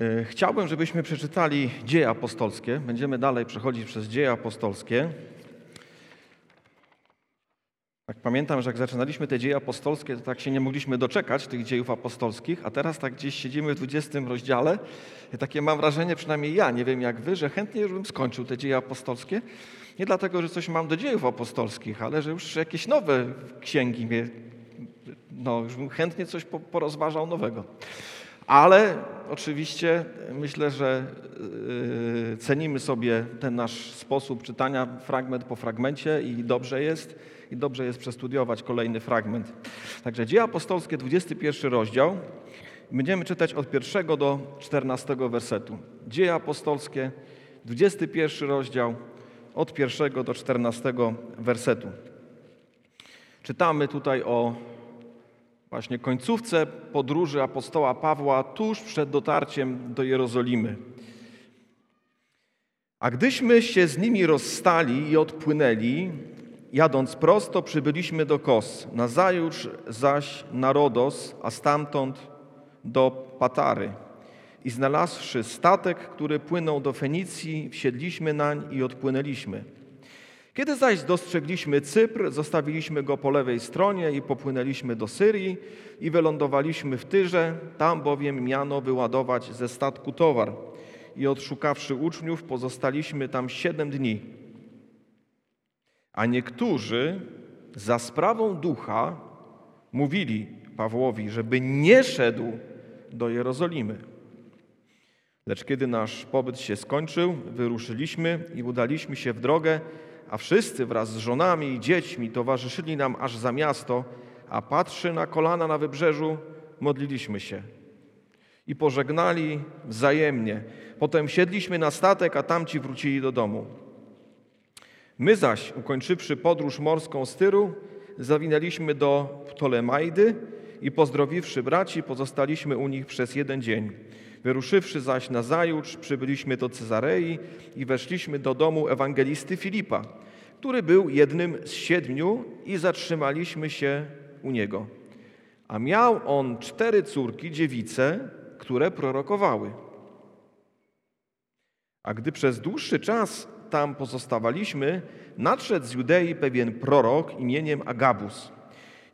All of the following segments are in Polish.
E, chciałbym, żebyśmy przeczytali dzieje apostolskie. Będziemy dalej przechodzić przez dzieje apostolskie. Tak pamiętam, że jak zaczynaliśmy te dzieje apostolskie, to tak się nie mogliśmy doczekać tych dziejów apostolskich, a teraz tak gdzieś siedzimy w 20 rozdziale takie mam wrażenie, przynajmniej ja, nie wiem jak wy, że chętnie już bym skończył te dzieje apostolskie. Nie dlatego, że coś mam do dziejów apostolskich, ale że już jakieś nowe księgi mnie, no już bym chętnie coś porozważał nowego. Ale oczywiście myślę, że yy, cenimy sobie ten nasz sposób czytania fragment po fragmencie i dobrze jest, i dobrze jest przestudiować kolejny fragment. Także Dzieje Apostolskie, 21 rozdział. Będziemy czytać od pierwszego do 14 wersetu. Dzieje Apostolskie, 21 rozdział, od pierwszego do 14 wersetu. Czytamy tutaj o właśnie końcówce podróży apostoła Pawła tuż przed dotarciem do Jerozolimy. A gdyśmy się z nimi rozstali i odpłynęli, jadąc prosto, przybyliśmy do Kos, nazajutrz zaś na Rodos, a stamtąd do Patary. I znalazłszy statek, który płynął do Fenicji, wsiedliśmy nań i odpłynęliśmy. Kiedy zaś dostrzegliśmy Cypr, zostawiliśmy go po lewej stronie i popłynęliśmy do Syrii i wylądowaliśmy w Tyrze, tam bowiem miano wyładować ze statku towar. I odszukawszy uczniów, pozostaliśmy tam siedem dni. A niektórzy za sprawą ducha mówili Pawłowi, żeby nie szedł do Jerozolimy. Lecz kiedy nasz pobyt się skończył, wyruszyliśmy i udaliśmy się w drogę a wszyscy wraz z żonami i dziećmi towarzyszyli nam aż za miasto, a patrzy na kolana na wybrzeżu, modliliśmy się i pożegnali wzajemnie. Potem siedliśmy na statek, a tamci wrócili do domu. My zaś, ukończywszy podróż morską z Tyru, zawinęliśmy do Ptolemaidy i pozdrowiwszy braci, pozostaliśmy u nich przez jeden dzień. Wyruszywszy zaś na zajutrz, przybyliśmy do Cezarei i weszliśmy do domu ewangelisty Filipa, który był jednym z siedmiu i zatrzymaliśmy się u niego. A miał on cztery córki, dziewice, które prorokowały. A gdy przez dłuższy czas tam pozostawaliśmy, nadszedł z Judei pewien prorok imieniem Agabus.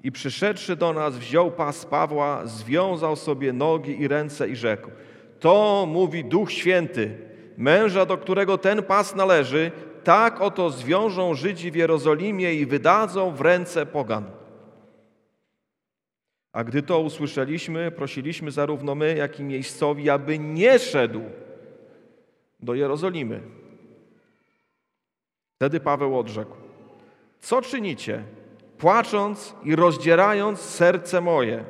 I przyszedłszy do nas, wziął pas Pawła, związał sobie nogi i ręce i rzekł – to mówi Duch Święty. Męża, do którego ten pas należy, tak oto zwiążą Żydzi w Jerozolimie i wydadzą w ręce pogan. A gdy to usłyszeliśmy, prosiliśmy zarówno my, jak i miejscowi, aby nie szedł do Jerozolimy. Wtedy Paweł odrzekł: Co czynicie, płacząc i rozdzierając serce moje?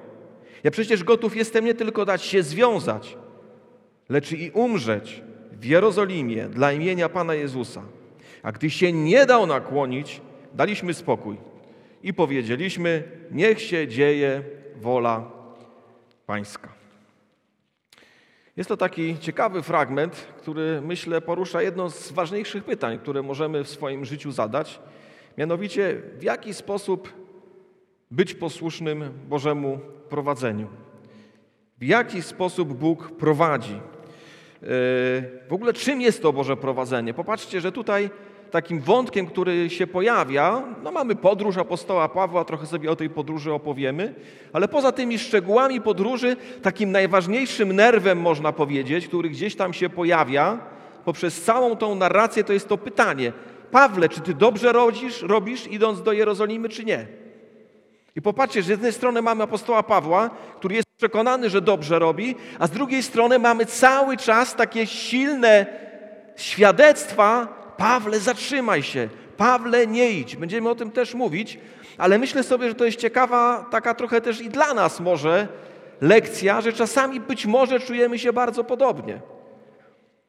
Ja przecież gotów jestem nie tylko dać się związać, lecz i umrzeć w Jerozolimie dla imienia Pana Jezusa. A gdy się nie dał nakłonić, daliśmy spokój i powiedzieliśmy: Niech się dzieje wola Pańska. Jest to taki ciekawy fragment, który myślę porusza jedno z ważniejszych pytań, które możemy w swoim życiu zadać. Mianowicie, w jaki sposób być posłusznym Bożemu prowadzeniu? W jaki sposób Bóg prowadzi? W ogóle czym jest to Boże prowadzenie? Popatrzcie, że tutaj takim wątkiem, który się pojawia, no mamy podróż apostoła Pawła, trochę sobie o tej podróży opowiemy, ale poza tymi szczegółami podróży, takim najważniejszym nerwem, można powiedzieć, który gdzieś tam się pojawia poprzez całą tą narrację, to jest to pytanie: Pawle, czy ty dobrze rodzisz, robisz, idąc do Jerozolimy, czy nie? I popatrzcie, z jednej strony mamy apostoła Pawła, który jest przekonany, że dobrze robi, a z drugiej strony mamy cały czas takie silne świadectwa: Pawle, zatrzymaj się, Pawle, nie idź. Będziemy o tym też mówić, ale myślę sobie, że to jest ciekawa, taka trochę też i dla nas może lekcja, że czasami być może czujemy się bardzo podobnie.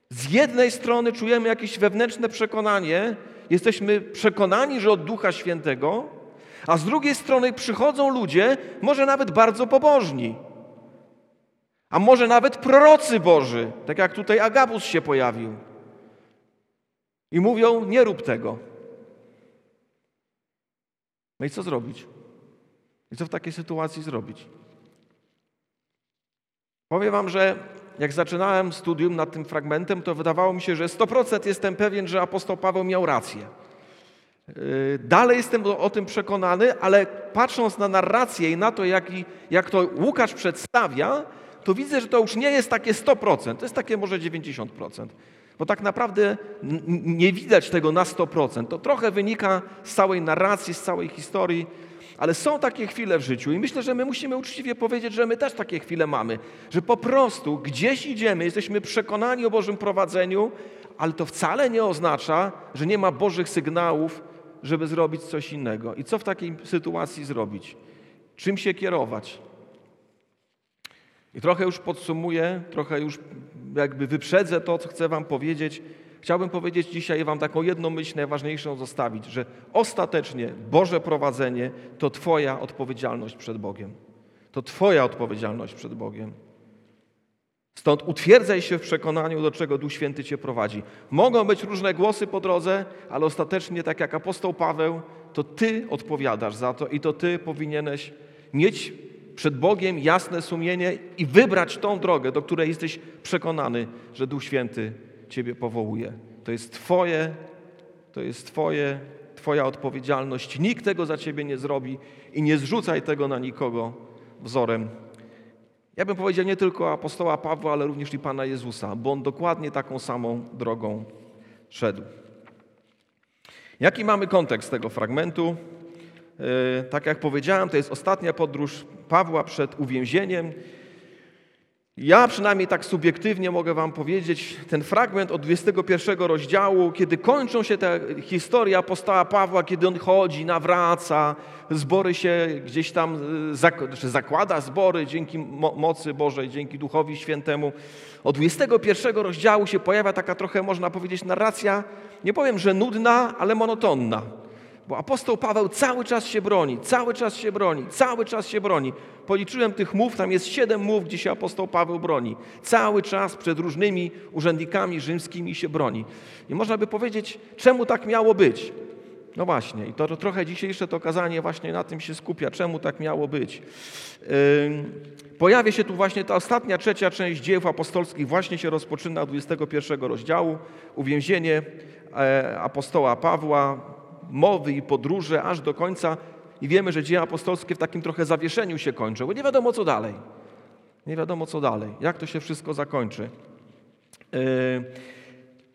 Z jednej strony czujemy jakieś wewnętrzne przekonanie, jesteśmy przekonani, że od Ducha Świętego, a z drugiej strony przychodzą ludzie, może nawet bardzo pobożni, a może nawet prorocy Boży, tak jak tutaj Agabus się pojawił. I mówią: Nie rób tego. No i co zrobić? I co w takiej sytuacji zrobić? Powiem Wam, że jak zaczynałem studium nad tym fragmentem, to wydawało mi się, że 100% jestem pewien, że apostoł Paweł miał rację. Yy, dalej jestem o tym przekonany, ale patrząc na narrację i na to, jak, jak to Łukasz przedstawia, to widzę, że to już nie jest takie 100%, to jest takie może 90%. Bo tak naprawdę nie widać tego na 100%. To trochę wynika z całej narracji, z całej historii, ale są takie chwile w życiu i myślę, że my musimy uczciwie powiedzieć, że my też takie chwile mamy, że po prostu gdzieś idziemy, jesteśmy przekonani o Bożym prowadzeniu, ale to wcale nie oznacza, że nie ma Bożych sygnałów, żeby zrobić coś innego. I co w takiej sytuacji zrobić? Czym się kierować? I trochę już podsumuję, trochę już jakby wyprzedzę to, co chcę Wam powiedzieć. Chciałbym powiedzieć dzisiaj Wam taką jedną myśl najważniejszą zostawić, że ostatecznie Boże prowadzenie to Twoja odpowiedzialność przed Bogiem. To Twoja odpowiedzialność przed Bogiem. Stąd utwierdzaj się w przekonaniu, do czego Duch Święty Cię prowadzi. Mogą być różne głosy po drodze, ale ostatecznie, tak jak apostoł Paweł, to Ty odpowiadasz za to i to Ty powinieneś mieć przed Bogiem jasne sumienie i wybrać tą drogę, do której jesteś przekonany, że Duch Święty Ciebie powołuje. To jest Twoje, to jest Twoje, Twoja odpowiedzialność. Nikt tego za Ciebie nie zrobi i nie zrzucaj tego na nikogo wzorem. Ja bym powiedział nie tylko apostoła Pawła, ale również i Pana Jezusa, bo On dokładnie taką samą drogą szedł. Jaki mamy kontekst tego fragmentu? E, tak jak powiedziałem, to jest ostatnia podróż Pawła przed uwięzieniem. Ja przynajmniej tak subiektywnie mogę Wam powiedzieć, ten fragment od 21 rozdziału, kiedy kończą się te historie apostoła Pawła, kiedy on chodzi, nawraca, zbory się gdzieś tam e, zakłada zbory dzięki mocy Bożej, dzięki Duchowi Świętemu. Od 21 rozdziału się pojawia taka trochę, można powiedzieć, narracja, nie powiem, że nudna, ale monotonna. Bo apostoł Paweł cały czas się broni, cały czas się broni, cały czas się broni. Policzyłem tych mów, tam jest siedem mów, gdzie się apostoł Paweł broni. Cały czas przed różnymi urzędnikami rzymskimi się broni. I można by powiedzieć, czemu tak miało być? No właśnie, i to, to trochę dzisiejsze to kazanie właśnie na tym się skupia, czemu tak miało być. Yy, pojawia się tu właśnie ta ostatnia, trzecia część dzieł apostolskich, właśnie się rozpoczyna od 21 rozdziału, uwięzienie e, apostoła Pawła, mowy i podróże aż do końca i wiemy, że dzieje apostolskie w takim trochę zawieszeniu się kończą, bo nie wiadomo co dalej. Nie wiadomo co dalej, jak to się wszystko zakończy. E,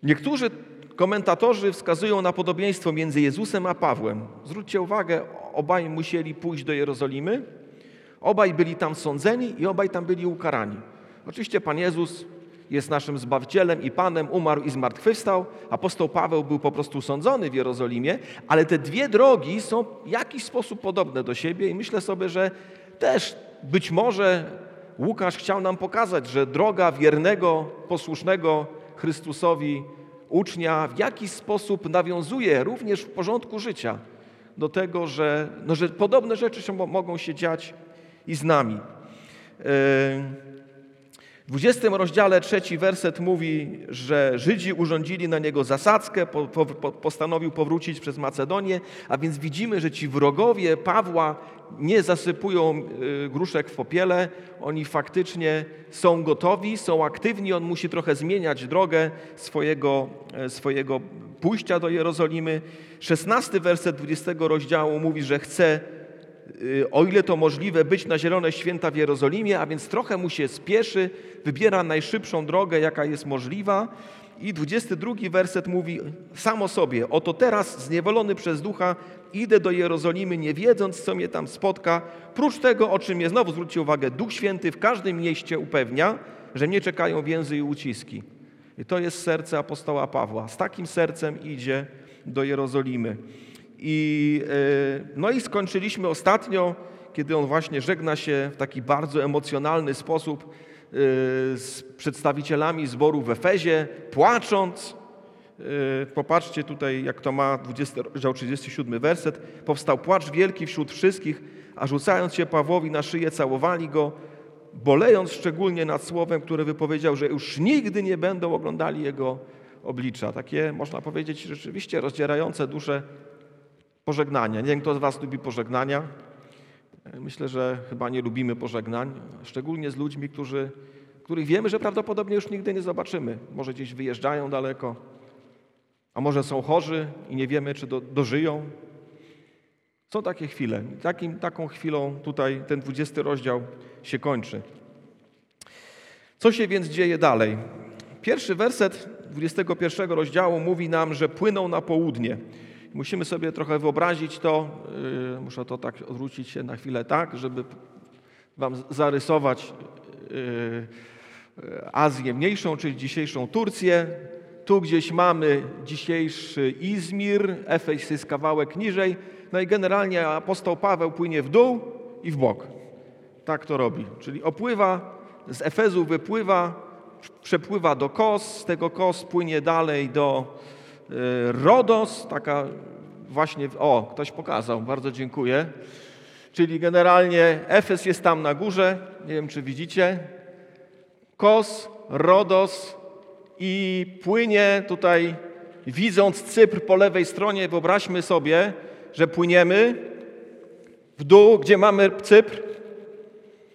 niektórzy komentatorzy wskazują na podobieństwo między Jezusem a Pawłem. Zwróćcie uwagę, obaj musieli pójść do Jerozolimy, obaj byli tam sądzeni i obaj tam byli ukarani. Oczywiście Pan Jezus jest naszym Zbawicielem i Panem, umarł i zmartwychwstał. Apostoł Paweł był po prostu sądzony w Jerozolimie, ale te dwie drogi są w jakiś sposób podobne do siebie i myślę sobie, że też być może Łukasz chciał nam pokazać, że droga wiernego, posłusznego Chrystusowi ucznia w jakiś sposób nawiązuje również w porządku życia do tego, że, no, że podobne rzeczy się, mogą się dziać i z nami. Yy, 20 rozdziale trzeci werset mówi, że Żydzi urządzili na niego zasadzkę, po, po, postanowił powrócić przez Macedonię, a więc widzimy, że ci wrogowie Pawła nie zasypują y, gruszek w popiele, oni faktycznie są gotowi, są aktywni, on musi trochę zmieniać drogę swojego, e, swojego pójścia do Jerozolimy. 16 werset 20 rozdziału mówi, że chce o ile to możliwe, być na zielone święta w Jerozolimie, a więc trochę mu się spieszy, wybiera najszybszą drogę, jaka jest możliwa. I 22 werset mówi sam o sobie: Oto teraz, zniewolony przez ducha, idę do Jerozolimy, nie wiedząc, co mnie tam spotka. Prócz tego, o czym mnie znowu zwróćcie uwagę, Duch Święty w każdym mieście upewnia, że mnie czekają więzy i uciski. I to jest serce apostoła Pawła. Z takim sercem idzie do Jerozolimy. I, e, no i skończyliśmy ostatnio, kiedy on właśnie żegna się w taki bardzo emocjonalny sposób e, z przedstawicielami zboru w Efezie, płacząc. E, popatrzcie tutaj, jak to ma 20, rozdział 37 werset. Powstał płacz wielki wśród wszystkich, a rzucając się Pawłowi na szyję, całowali go, bolejąc szczególnie nad słowem, które wypowiedział, że już nigdy nie będą oglądali jego oblicza. Takie, można powiedzieć, rzeczywiście rozdzierające duszę pożegnania. Nie wiem, kto z Was lubi pożegnania. Myślę, że chyba nie lubimy pożegnań, szczególnie z ludźmi, którzy których wiemy, że prawdopodobnie już nigdy nie zobaczymy. Może gdzieś wyjeżdżają daleko, a może są chorzy i nie wiemy, czy do, dożyją. Są takie chwile. Takim, taką chwilą tutaj ten 20 rozdział się kończy. Co się więc dzieje dalej? Pierwszy werset 21 rozdziału mówi nam, że płyną na południe. Musimy sobie trochę wyobrazić to, yy, muszę to tak odwrócić się na chwilę tak, żeby Wam zarysować yy, Azję Mniejszą, czyli dzisiejszą Turcję. Tu gdzieś mamy dzisiejszy Izmir, Efes jest kawałek niżej, no i generalnie apostoł Paweł płynie w dół i w bok. Tak to robi, czyli opływa, z Efezu wypływa, przepływa do Kos, z tego Kos płynie dalej do y, Rodos, taka właśnie, o, ktoś pokazał, bardzo dziękuję. Czyli generalnie Efes jest tam na górze, nie wiem czy widzicie. Kos, Rodos i płynie tutaj, widząc Cypr po lewej stronie, wyobraźmy sobie, że płyniemy w dół, gdzie mamy Cypr,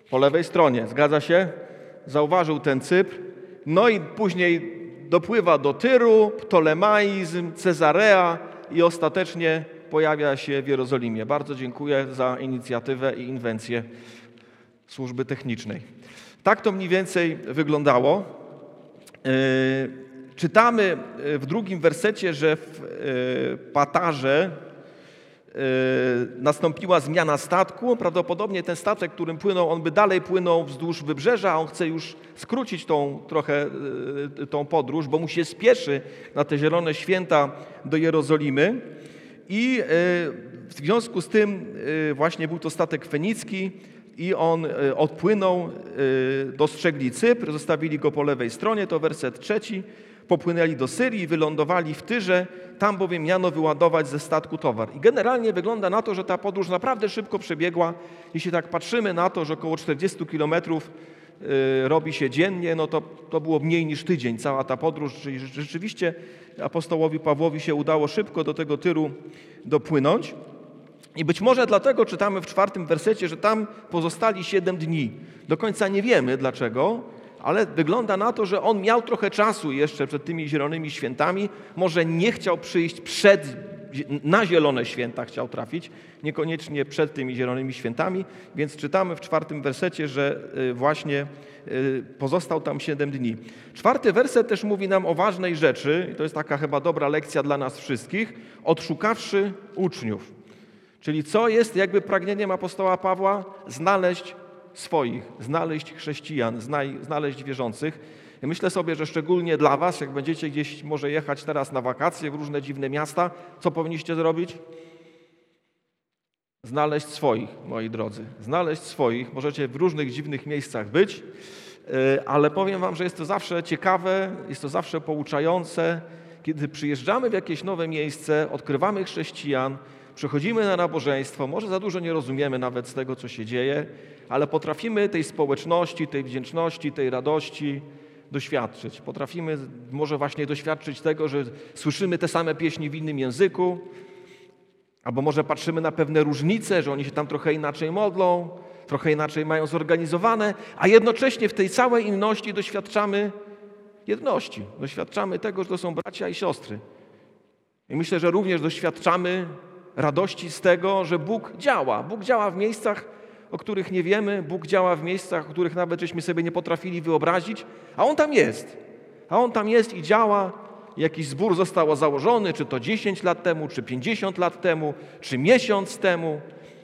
po lewej stronie, zgadza się? Zauważył ten Cypr, no i później dopływa do Tyru, Ptolemaizm, Cezarea i ostatecznie pojawia się w Jerozolimie. Bardzo dziękuję za inicjatywę i inwencję służby technicznej. Tak to mniej więcej wyglądało. Yy, czytamy w drugim wersecie, że w yy, Patarze nastąpiła zmiana statku. Prawdopodobnie ten statek, którym płynął, on by dalej płynął wzdłuż wybrzeża, a on chce już skrócić tą trochę y, tą podróż, bo mu się spieszy na te zielone święta do Jerozolimy. I y, w związku z tym właśnie był to statek fenicki i on odpłynął, dostrzegli Cypr, zostawili go po lewej stronie, to werset trzeci popłynęli do Syrii, wylądowali w Tyrze, tam bowiem miano wyładować ze statku towar. I generalnie wygląda na to, że ta podróż naprawdę szybko przebiegła. Jeśli tak patrzymy na to, że około 40 kilometrów y, robi się dziennie, no to, to było mniej niż tydzień cała ta podróż, czyli rzeczywiście apostołowi Pawłowi się udało szybko do tego Tyru dopłynąć. I być może dlatego czytamy w czwartym wersecie, że tam pozostali siedem dni. Do końca nie wiemy dlaczego, ale wygląda na to, że on miał trochę czasu jeszcze przed tymi zielonymi świętami. Może nie chciał przyjść przed, na zielone święta chciał trafić, niekoniecznie przed tymi zielonymi świętami, więc czytamy w czwartym wersecie, że y, właśnie y, pozostał tam siedem dni. Czwarty werset też mówi nam o ważnej rzeczy, to jest taka chyba dobra lekcja dla nas wszystkich, odszukawszy uczniów. Czyli co jest jakby pragnieniem apostoła Pawła? Znaleźć swoich, znaleźć chrześcijan, znaleźć wierzących. I myślę sobie, że szczególnie dla Was, jak będziecie gdzieś może jechać teraz na wakacje w różne dziwne miasta, co powinniście zrobić? Znaleźć swoich, moi drodzy. Znaleźć swoich. Możecie w różnych dziwnych miejscach być, e, ale powiem Wam, że jest to zawsze ciekawe, jest to zawsze pouczające, kiedy przyjeżdżamy w jakieś nowe miejsce, odkrywamy chrześcijan, przychodzimy na nabożeństwo, może za dużo nie rozumiemy nawet z tego, co się dzieje, ale potrafimy tej społeczności, tej wdzięczności, tej radości doświadczyć. Potrafimy może właśnie doświadczyć tego, że słyszymy te same pieśni w innym języku, albo może patrzymy na pewne różnice, że oni się tam trochę inaczej modlą, trochę inaczej mają zorganizowane, a jednocześnie w tej całej inności doświadczamy jedności. Doświadczamy tego, że to są bracia i siostry. I myślę, że również doświadczamy radości z tego, że Bóg działa. Bóg działa w miejscach, o których nie wiemy, Bóg działa w miejscach, o których nawet żeśmy sobie nie potrafili wyobrazić, a On tam jest. A On tam jest i działa. Jakiś zbór został założony, czy to 10 lat temu, czy 50 lat temu, czy miesiąc temu.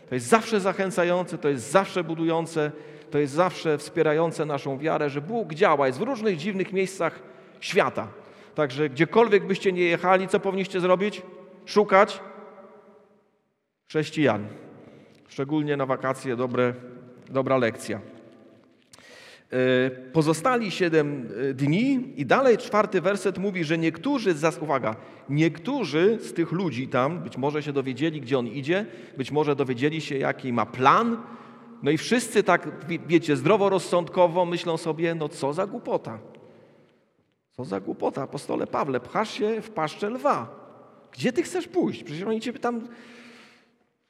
To jest zawsze zachęcające, to jest zawsze budujące, to jest zawsze wspierające naszą wiarę, że Bóg działa, jest w różnych dziwnych miejscach świata. Także gdziekolwiek byście nie jechali, co powinniście zrobić? Szukać chrześcijan. Szczególnie na wakacje dobre, dobra lekcja. E, pozostali siedem e, dni i dalej czwarty werset mówi, że niektórzy, uwaga, niektórzy z tych ludzi tam, być może się dowiedzieli, gdzie on idzie, być może dowiedzieli się, jaki ma plan, no i wszyscy tak, wiecie, zdroworozsądkowo myślą sobie, no co za głupota. Co za głupota, apostole Pawle, pchasz się w paszczę lwa. Gdzie ty chcesz pójść? Przecież oni cię tam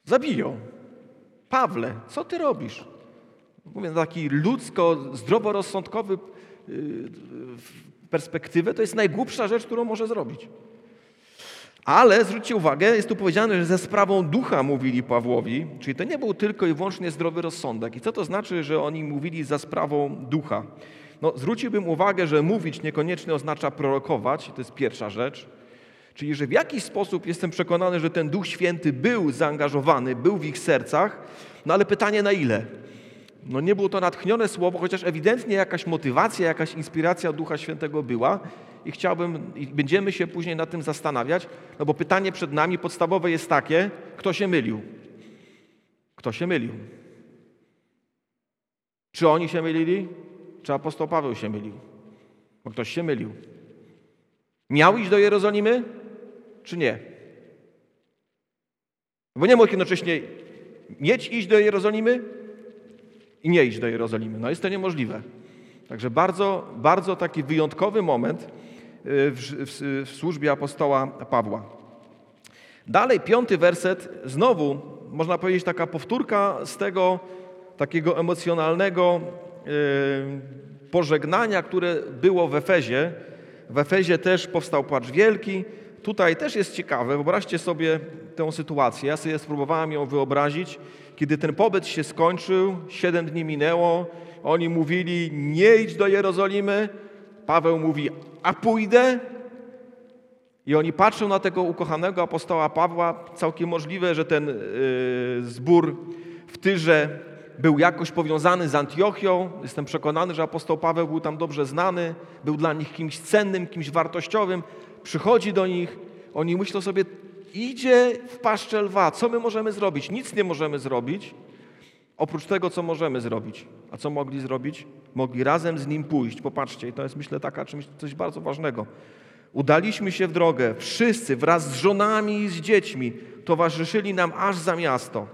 zabiją. Pawle, co ty robisz? Mówię, taki ludzko, zdroworozsądkowy perspektywę, to jest najgłupsza rzecz, którą może zrobić. Ale zwróćcie uwagę, jest tu powiedziane, że ze sprawą ducha mówili Pawłowi, czyli to nie był tylko i wyłącznie zdrowy rozsądek. I co to znaczy, że oni mówili za sprawą ducha? No, zwróciłbym uwagę, że mówić niekoniecznie oznacza prorokować, to jest pierwsza rzecz. Czyli, że w jakiś sposób jestem przekonany, że ten Duch Święty był zaangażowany, był w ich sercach, no ale pytanie na ile? No nie było to natchnione słowo, chociaż ewidentnie jakaś motywacja, jakaś inspiracja Ducha Świętego była i chciałbym, i będziemy się później nad tym zastanawiać, no bo pytanie przed nami podstawowe jest takie, kto się mylił? Kto się mylił? Czy oni się mylili? Czy apostoł Paweł się mylił? Bo ktoś się mylił. Miał iść do Jerozolimy, czy nie? Bo nie mógł jednocześnie mieć iść do Jerozolimy i nie iść do Jerozolimy. No jest to niemożliwe. Także bardzo, bardzo taki wyjątkowy moment y, w, w, w służbie apostoła Pawła. Dalej, piąty werset, znowu można powiedzieć taka powtórka z tego takiego emocjonalnego yy, pożegnania, które było w Efezie. W Efezie też powstał płacz wielki. Tutaj też jest ciekawe, wyobraźcie sobie tę sytuację. Ja sobie spróbowałem ją wyobrazić. Kiedy ten pobyt się skończył, siedem dni minęło, oni mówili, nie idź do Jerozolimy. Paweł mówi, a pójdę. I oni patrzą na tego ukochanego apostoła Pawła. Całkiem możliwe, że ten yy, zbór w Tyrze był jakoś powiązany z Antiochią. Jestem przekonany, że apostoł Paweł był tam dobrze znany, był dla nich kimś cennym, kimś wartościowym. Przychodzi do nich, oni myślą sobie, idzie w paszczę lwa. Co my możemy zrobić? Nic nie możemy zrobić, oprócz tego, co możemy zrobić. A co mogli zrobić? Mogli razem z nim pójść. Popatrzcie, to jest myślę taka czymś, coś bardzo ważnego. Udaliśmy się w drogę, wszyscy wraz z żonami i z dziećmi towarzyszyli nam aż za miasto.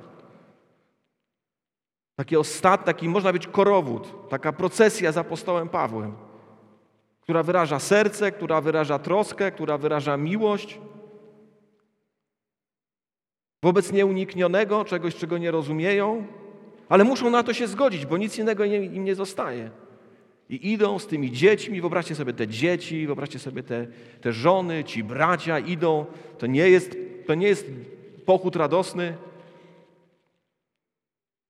Taki ostat, taki można być korowód, taka procesja z apostołem Pawłem, która wyraża serce, która wyraża troskę, która wyraża miłość wobec nieuniknionego, czegoś, czego nie rozumieją, ale muszą na to się zgodzić, bo nic innego im nie zostaje. I idą z tymi dziećmi, wyobraźcie sobie te dzieci, wyobraźcie sobie te, te żony, ci bracia idą. To nie jest, to nie jest pochód radosny,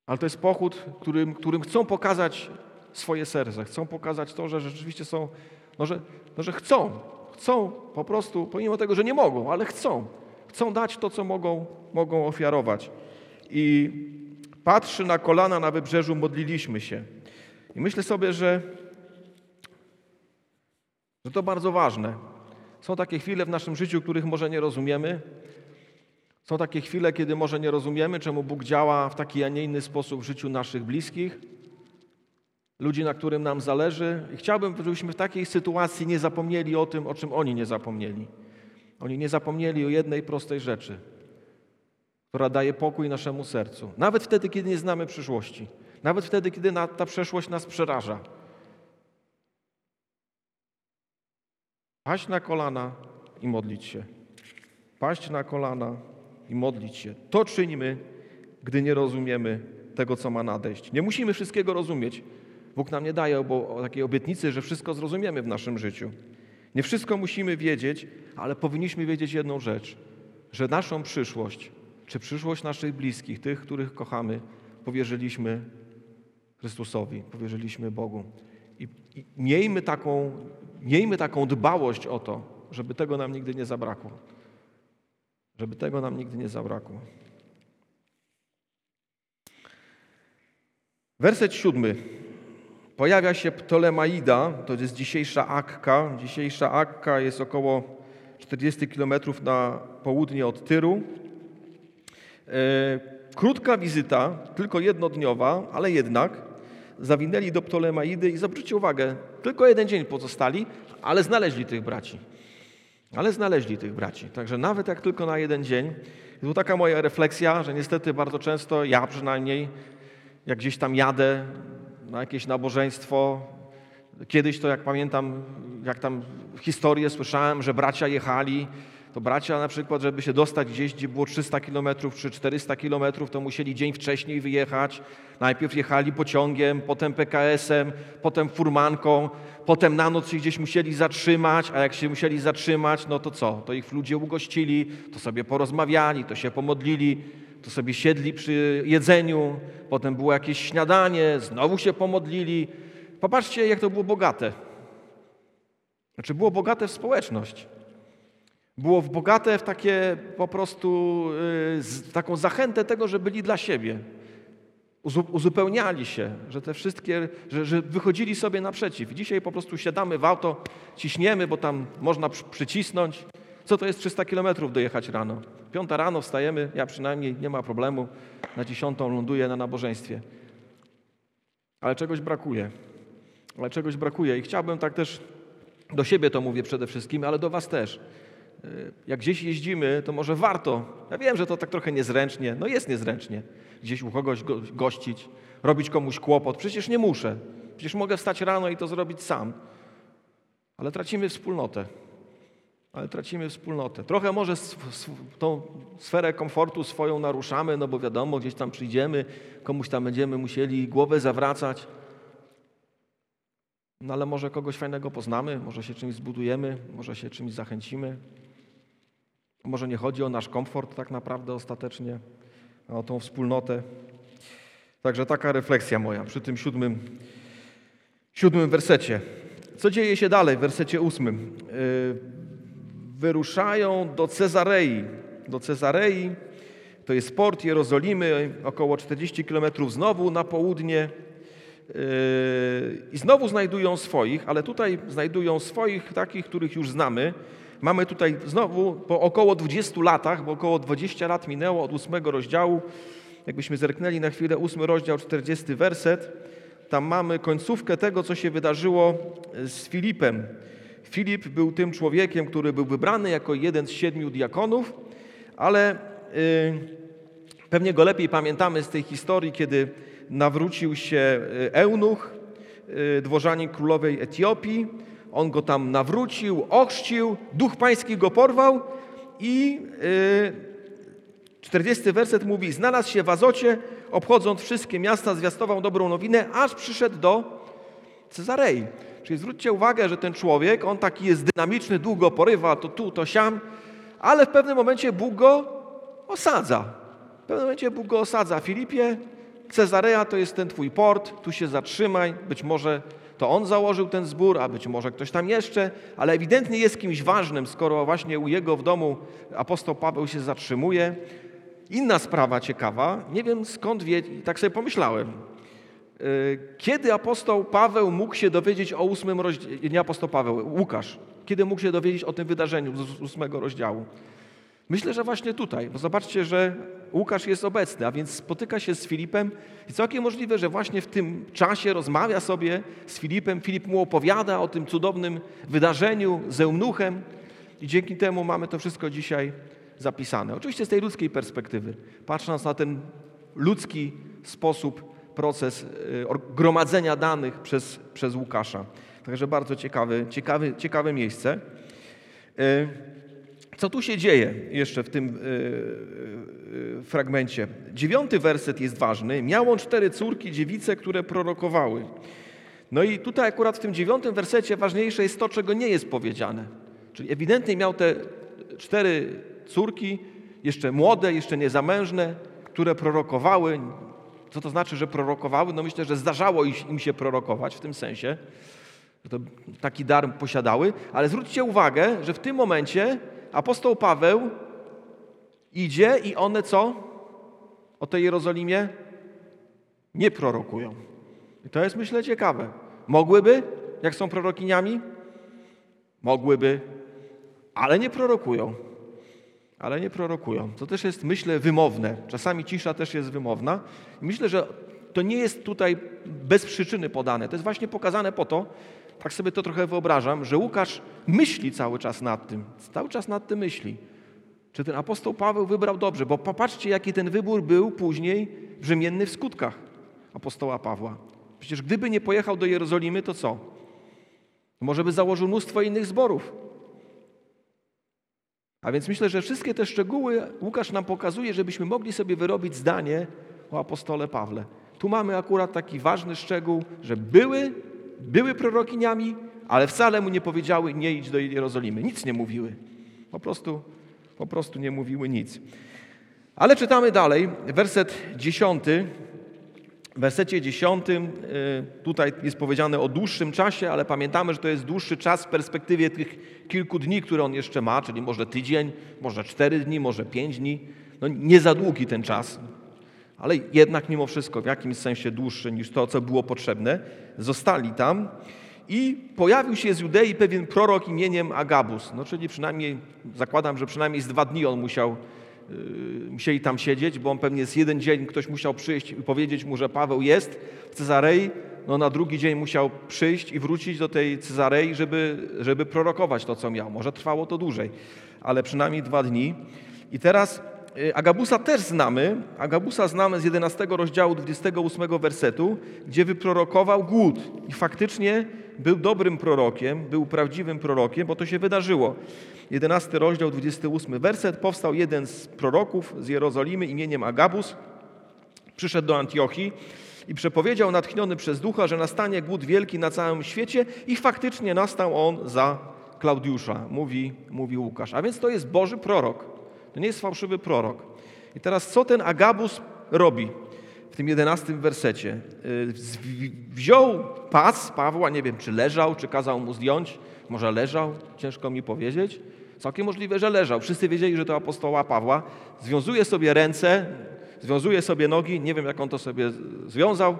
ale to jest pochód, którym, którym chcą pokazać swoje serce, chcą pokazać to, że rzeczywiście są, no no że chcą, chcą po prostu, pomimo tego, że nie mogą, ale chcą. Chcą dać to, co mogą, mogą ofiarować. I patrzy na kolana na wybrzeżu, modliliśmy się. I myślę sobie, że, że to bardzo ważne. Są takie chwile w naszym życiu, których może nie rozumiemy, są takie chwile, kiedy może nie rozumiemy, czemu Bóg działa w taki, a nie inny sposób w życiu naszych bliskich, ludzi, na którym nam zależy. I chciałbym, żebyśmy w takiej sytuacji nie zapomnieli o tym, o czym oni nie zapomnieli. Oni nie zapomnieli o jednej prostej rzeczy, która daje pokój naszemu sercu. Nawet wtedy, kiedy nie znamy przyszłości. Nawet wtedy, kiedy ta przeszłość nas przeraża. Paść na kolana i modlić się. Paść na kolana i modlić się. To czyńmy, gdy nie rozumiemy tego, co ma nadejść. Nie musimy wszystkiego rozumieć. Bóg nam nie daje bo, takiej obietnicy, że wszystko zrozumiemy w naszym życiu. Nie wszystko musimy wiedzieć, ale powinniśmy wiedzieć jedną rzecz, że naszą przyszłość, czy przyszłość naszych bliskich, tych, których kochamy, powierzyliśmy Chrystusowi, powierzyliśmy Bogu. I, i miejmy, taką, miejmy taką dbałość o to, żeby tego nam nigdy nie zabrakło żeby tego nam nigdy nie zabrakło. Werset siódmy. Pojawia się Ptolemaida, to jest dzisiejsza Akka. Dzisiejsza Akka jest około 40 kilometrów na południe od Tyru. E, krótka wizyta, tylko jednodniowa, ale jednak zawinęli do Ptolemaidy i zwróćcie uwagę, tylko jeden dzień pozostali, ale znaleźli tych braci. Ale znaleźli tych braci. Także nawet jak tylko na jeden dzień. I tu taka moja refleksja, że niestety bardzo często ja przynajmniej, jak gdzieś tam jadę na jakieś nabożeństwo, kiedyś to jak pamiętam, jak tam historię słyszałem, że bracia jechali to bracia na przykład, żeby się dostać gdzieś, gdzie było 300 km czy 400 km, to musieli dzień wcześniej wyjechać. Najpierw jechali pociągiem, potem PKS-em, potem furmanką, potem na noc się gdzieś musieli zatrzymać, a jak się musieli zatrzymać, no to co? To ich ludzie ugościli, to sobie porozmawiali, to się pomodlili, to sobie siedli przy jedzeniu, potem było jakieś śniadanie, znowu się pomodlili. Popatrzcie, jak to było bogate. Znaczy, było bogate w społeczność. Było bogate w takie po prostu y, taką zachętę tego, że byli dla siebie. Uzupełniali się, że te wszystkie, że, że wychodzili sobie naprzeciw. Dzisiaj po prostu siadamy w auto, ciśniemy, bo tam można przycisnąć. Co to jest 300 kilometrów dojechać rano? Piąta rano wstajemy, ja przynajmniej nie ma problemu. Na dziesiątą ląduję na nabożeństwie. Ale czegoś brakuje. Ale czegoś brakuje. I chciałbym tak też, do siebie to mówię przede wszystkim, ale do Was też. Jak gdzieś jeździmy, to może warto. Ja wiem, że to tak trochę niezręcznie. No jest niezręcznie. Gdzieś u kogoś go, gościć, robić komuś kłopot. Przecież nie muszę. Przecież mogę wstać rano i to zrobić sam. Ale tracimy wspólnotę ale tracimy wspólnotę. Trochę może tą sferę komfortu swoją naruszamy, no bo wiadomo, gdzieś tam przyjdziemy, komuś tam będziemy musieli głowę zawracać. No ale może kogoś fajnego poznamy, może się czymś zbudujemy, może się czymś zachęcimy. Może nie chodzi o nasz komfort tak naprawdę ostatecznie, a o tą wspólnotę. Także taka refleksja moja przy tym siódmym, siódmym wersecie. Co dzieje się dalej w wersecie ósmym? Wyruszają do Cezarei. Do Cezarei to jest port Jerozolimy, około 40 kilometrów znowu na południe. Yy, I znowu znajdują swoich, ale tutaj znajdują swoich, takich, których już znamy. Mamy tutaj znowu po około 20 latach, bo około 20 lat minęło od ósmego rozdziału. Jakbyśmy zerknęli na chwilę, ósmy rozdział, 40 werset. Tam mamy końcówkę tego, co się wydarzyło z Filipem. Filip był tym człowiekiem, który był wybrany jako jeden z siedmiu diakonów, ale y, pewnie go lepiej pamiętamy z tej historii, kiedy nawrócił się y, eunuch, y, dworzanin królowej Etiopii. On go tam nawrócił, ochrzcił, duch pański go porwał i 40 werset mówi: Znalazł się w Azocie, obchodząc wszystkie miasta, zwiastował dobrą nowinę, aż przyszedł do Cezarei. Czyli zwróćcie uwagę, że ten człowiek, on taki jest dynamiczny, długo porywa, to tu, to siam, ale w pewnym momencie Bóg go osadza. W pewnym momencie Bóg go osadza. Filipie, Cezarea to jest ten twój port, tu się zatrzymaj, być może to on założył ten zbór, a być może ktoś tam jeszcze, ale ewidentnie jest kimś ważnym, skoro właśnie u jego w domu apostoł Paweł się zatrzymuje. Inna sprawa ciekawa, nie wiem skąd wie, tak sobie pomyślałem, kiedy apostoł Paweł mógł się dowiedzieć o ósmym rozdziale, nie apostoł Paweł, Łukasz, kiedy mógł się dowiedzieć o tym wydarzeniu z ósmego rozdziału? Myślę, że właśnie tutaj, bo zobaczcie, że Łukasz jest obecny, a więc spotyka się z Filipem i całkiem możliwe, że właśnie w tym czasie rozmawia sobie z Filipem. Filip mu opowiada o tym cudownym wydarzeniu z eunuchem i dzięki temu mamy to wszystko dzisiaj zapisane. Oczywiście z tej ludzkiej perspektywy, patrząc na ten ludzki sposób proces y, gromadzenia danych przez, przez Łukasza. Także bardzo ciekawy, ciekawy, ciekawe miejsce. Y, co tu się dzieje jeszcze w tym y, fragmencie? Dziewiąty werset jest ważny. Miał on cztery córki, dziewice, które prorokowały. No i tutaj akurat w tym dziewiątym wersecie ważniejsze jest to, czego nie jest powiedziane. Czyli ewidentnie miał te cztery córki, jeszcze młode, jeszcze niezamężne, które prorokowały, co to znaczy, że prorokowały? No myślę, że zdarzało im się prorokować w tym sensie, że to taki dar posiadały, ale zwróćcie uwagę, że w tym momencie apostoł Paweł idzie i one co? O tej Jerozolimie nie prorokują. I to jest myślę ciekawe. Mogłyby, jak są prorokiniami? Mogłyby, ale nie prorokują ale nie prorokują. To też jest, myślę, wymowne. Czasami cisza też jest wymowna. myślę, że to nie jest tutaj bez przyczyny podane. To jest właśnie pokazane po to, tak sobie to trochę wyobrażam, że Łukasz myśli cały czas nad tym. Cały czas nad tym myśli. Czy ten apostoł Paweł wybrał dobrze? Bo popatrzcie, jaki ten wybór był później brzemienny w skutkach apostoła Pawła. Przecież gdyby nie pojechał do Jerozolimy, to co? Może by założył mnóstwo innych zborów. A więc myślę, że wszystkie te szczegóły Łukasz nam pokazuje, żebyśmy mogli sobie wyrobić zdanie o apostole Pawle. Tu mamy akurat taki ważny szczegół, że były, były prorokiniami, ale wcale mu nie powiedziały nie idź do Jerozolimy. Nic nie mówiły. Po prostu, po prostu nie mówiły nic. Ale czytamy dalej, werset dziesiąty. W wersecie dziesiątym y, tutaj jest powiedziane o dłuższym czasie, ale pamiętamy, że to jest dłuższy czas w perspektywie tych kilku dni, które on jeszcze ma, czyli może tydzień, może cztery dni, może pięć dni. No nie za długi ten czas, ale jednak mimo wszystko w jakimś sensie dłuższy niż to, co było potrzebne. Zostali tam i pojawił się z Judei pewien prorok imieniem Agabus. No czyli przynajmniej, zakładam, że przynajmniej z dwa dni on musiał musieli tam siedzieć, bo on pewnie z jeden dzień ktoś musiał przyjść i powiedzieć mu, że Paweł jest w Cezarei. No na drugi dzień musiał przyjść i wrócić do tej Cezarei, żeby, żeby prorokować to, co miał. Może trwało to dłużej, ale przynajmniej dwa dni. I teraz yy, Agabusa też znamy. Agabusa znamy z 11 rozdziału 28 wersetu, gdzie wyprorokował głód. I faktycznie był dobrym prorokiem, był prawdziwym prorokiem, bo to się wydarzyło. 11 rozdział, 28 werset. Powstał jeden z proroków z Jerozolimy imieniem Agabus. Przyszedł do Antiochii i przepowiedział natchniony przez ducha, że nastanie głód wielki na całym świecie i faktycznie nastał on za Klaudiusza, mówi, mówi Łukasz. A więc to jest Boży prorok. To nie jest fałszywy prorok. I teraz co ten Agabus robi tym jedenastym wersecie? Y, wziął pas Pawła, nie wiem czy leżał, czy kazał mu zdjąć, może leżał, ciężko mi powiedzieć. Całkiem możliwe, że leżał. Wszyscy wiedzieli, że to apostoła Pawła. Związuje sobie ręce, związuje sobie nogi. Nie wiem, jak on to sobie związał.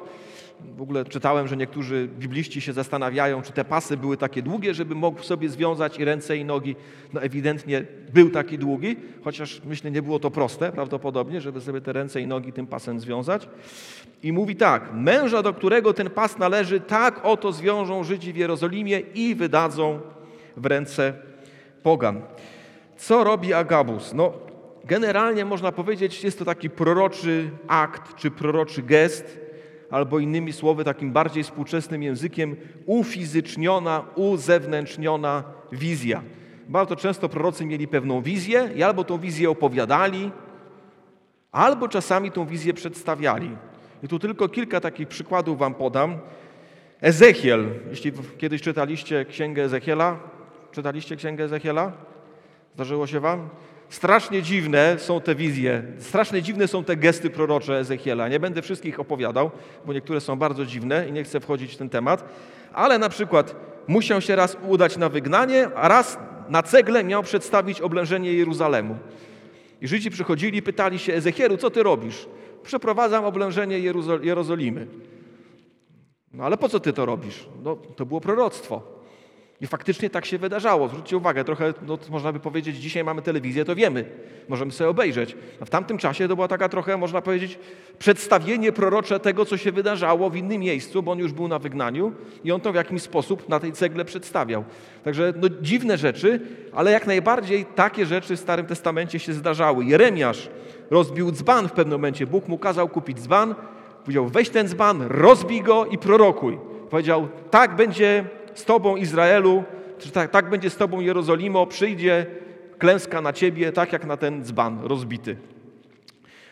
W ogóle czytałem, że niektórzy bibliści się zastanawiają, czy te pasy były takie długie, żeby mógł sobie związać i ręce i nogi. No ewidentnie był taki długi, chociaż myślę, nie było to proste prawdopodobnie, żeby sobie te ręce i nogi tym pasem związać. I mówi tak, męża, do którego ten pas należy, tak oto zwiążą Żydzi w Jerozolimie i wydadzą w ręce pogan. Co robi Agabus? No, generalnie można powiedzieć, jest to taki proroczy akt czy proroczy gest, albo innymi słowy, takim bardziej współczesnym językiem, ufizyczniona, uzewnętrzniona wizja. Bardzo często prorocy mieli pewną wizję i albo tą wizję opowiadali, albo czasami tą wizję przedstawiali. I tu tylko kilka takich przykładów Wam podam. Ezechiel, jeśli kiedyś czytaliście księgę Ezechiela, Czytaliście Księgę Ezechiela? Zdarzyło się wam? Strasznie dziwne są te wizje, strasznie dziwne są te gesty prorocze Ezechiela. Nie będę wszystkich opowiadał, bo niektóre są bardzo dziwne i nie chcę wchodzić w ten temat, ale na przykład musiał się raz udać na wygnanie, a raz na cegle miał przedstawić oblężenie Jeruzalemu. I Żydzi przychodzili pytali się Ezechielu, co ty robisz? Przeprowadzam oblężenie Jerozolimy. No ale po co ty to robisz? No, to było proroctwo. I faktycznie tak się wydarzało. Zwróćcie uwagę, trochę, no, można by powiedzieć, dzisiaj mamy telewizję, to wiemy, możemy sobie obejrzeć. A w tamtym czasie to była taka trochę, można powiedzieć, przedstawienie prorocze tego, co się wydarzało w innym miejscu, bo on już był na wygnaniu i on to w jakimś sposób na tej cegle przedstawiał. Także no, dziwne rzeczy, ale jak najbardziej takie rzeczy w Starym Testamencie się zdarzały. Jeremiasz rozbił dzban w pewnym momencie. Bóg mu kazał kupić dzban. Powiedział, weź ten dzban, rozbij go i prorokuj. Powiedział, tak będzie z Tobą Izraelu, czy tak, tak będzie z Tobą Jerozolimo, przyjdzie klęska na Ciebie, tak jak na ten dzban rozbity.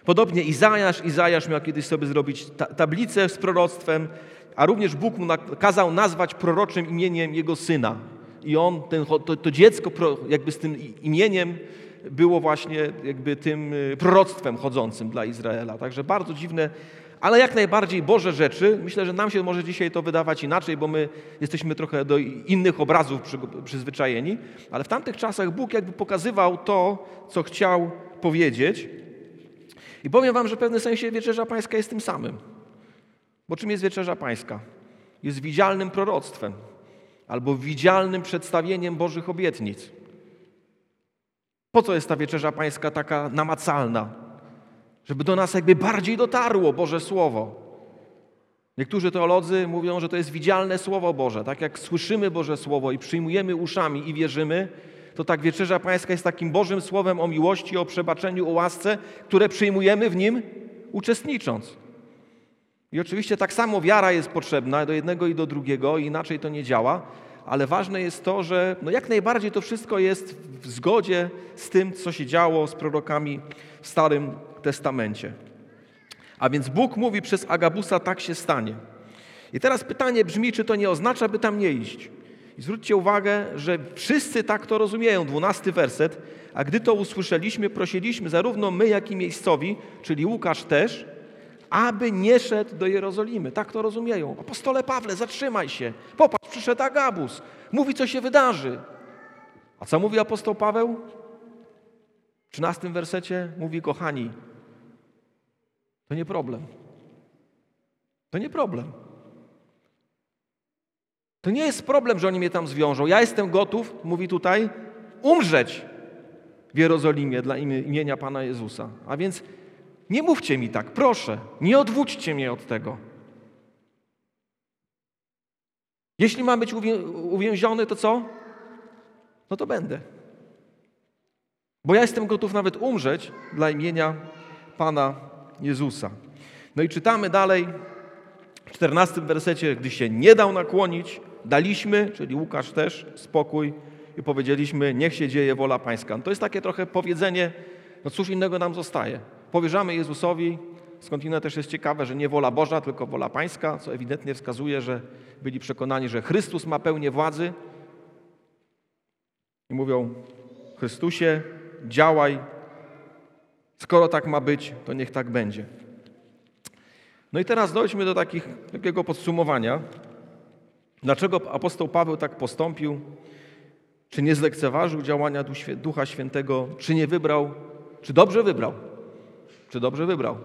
Podobnie Izajasz, Izajasz miał kiedyś sobie zrobić tablicę z proroctwem, a również Bóg mu kazał nazwać proroczym imieniem jego syna. I on, ten, to, to dziecko jakby z tym imieniem było właśnie jakby tym y, proroctwem chodzącym dla Izraela. Także bardzo dziwne ale jak najbardziej Boże rzeczy. Myślę, że nam się może dzisiaj to wydawać inaczej, bo my jesteśmy trochę do innych obrazów przyzwyczajeni, ale w tamtych czasach Bóg jakby pokazywał to, co chciał powiedzieć. I powiem wam, że w pewnym sensie wieczerza pańska jest tym samym. Bo czym jest wieczerza pańska? Jest widzialnym proroctwem albo widzialnym przedstawieniem Bożych obietnic. Po co jest ta wieczerza pańska taka namacalna? Żeby do nas jakby bardziej dotarło Boże Słowo. Niektórzy teolodzy mówią, że to jest widzialne Słowo Boże. Tak jak słyszymy Boże Słowo i przyjmujemy uszami i wierzymy, to tak Wieczerza Pańska jest takim Bożym Słowem o miłości, o przebaczeniu, o łasce, które przyjmujemy w nim uczestnicząc. I oczywiście tak samo wiara jest potrzebna do jednego i do drugiego, inaczej to nie działa, ale ważne jest to, że no jak najbardziej to wszystko jest w zgodzie z tym, co się działo z prorokami w Starym Testamencie. A więc Bóg mówi przez Agabusa, tak się stanie. I teraz pytanie brzmi, czy to nie oznacza, by tam nie iść? I zwróćcie uwagę, że wszyscy tak to rozumieją, dwunasty werset, a gdy to usłyszeliśmy, prosiliśmy zarówno my, jak i miejscowi, czyli Łukasz też, aby nie szedł do Jerozolimy. Tak to rozumieją. Apostole Pawle, zatrzymaj się. Popatrz, przyszedł Agabus. Mówi, co się wydarzy. A co mówi apostoł Paweł? W 13 wersecie mówi, kochani, to nie problem. To nie problem. To nie jest problem, że oni mnie tam zwiążą. Ja jestem gotów, mówi tutaj, umrzeć w Jerozolimie dla imienia Pana Jezusa. A więc nie mówcie mi tak, proszę, nie odwódźcie mnie od tego. Jeśli mam być uwięziony, to co? No to będę. Bo ja jestem gotów nawet umrzeć dla imienia Pana Jezusa. No i czytamy dalej w 14 wersecie, gdy się nie dał nakłonić, daliśmy, czyli Łukasz też, spokój i powiedzieliśmy, niech się dzieje wola Pańska. No to jest takie trochę powiedzenie, no cóż innego nam zostaje. Powierzamy Jezusowi, skądinąd też jest ciekawe, że nie wola Boża, tylko wola Pańska, co ewidentnie wskazuje, że byli przekonani, że Chrystus ma pełnię władzy. I mówią, Chrystusie, działaj, skoro tak ma być, to niech tak będzie. No i teraz dojdźmy do takich, takiego podsumowania. Dlaczego apostoł Paweł tak postąpił? Czy nie zlekceważył działania Ducha Świętego? Czy nie wybrał? Czy dobrze wybrał? Czy dobrze wybrał?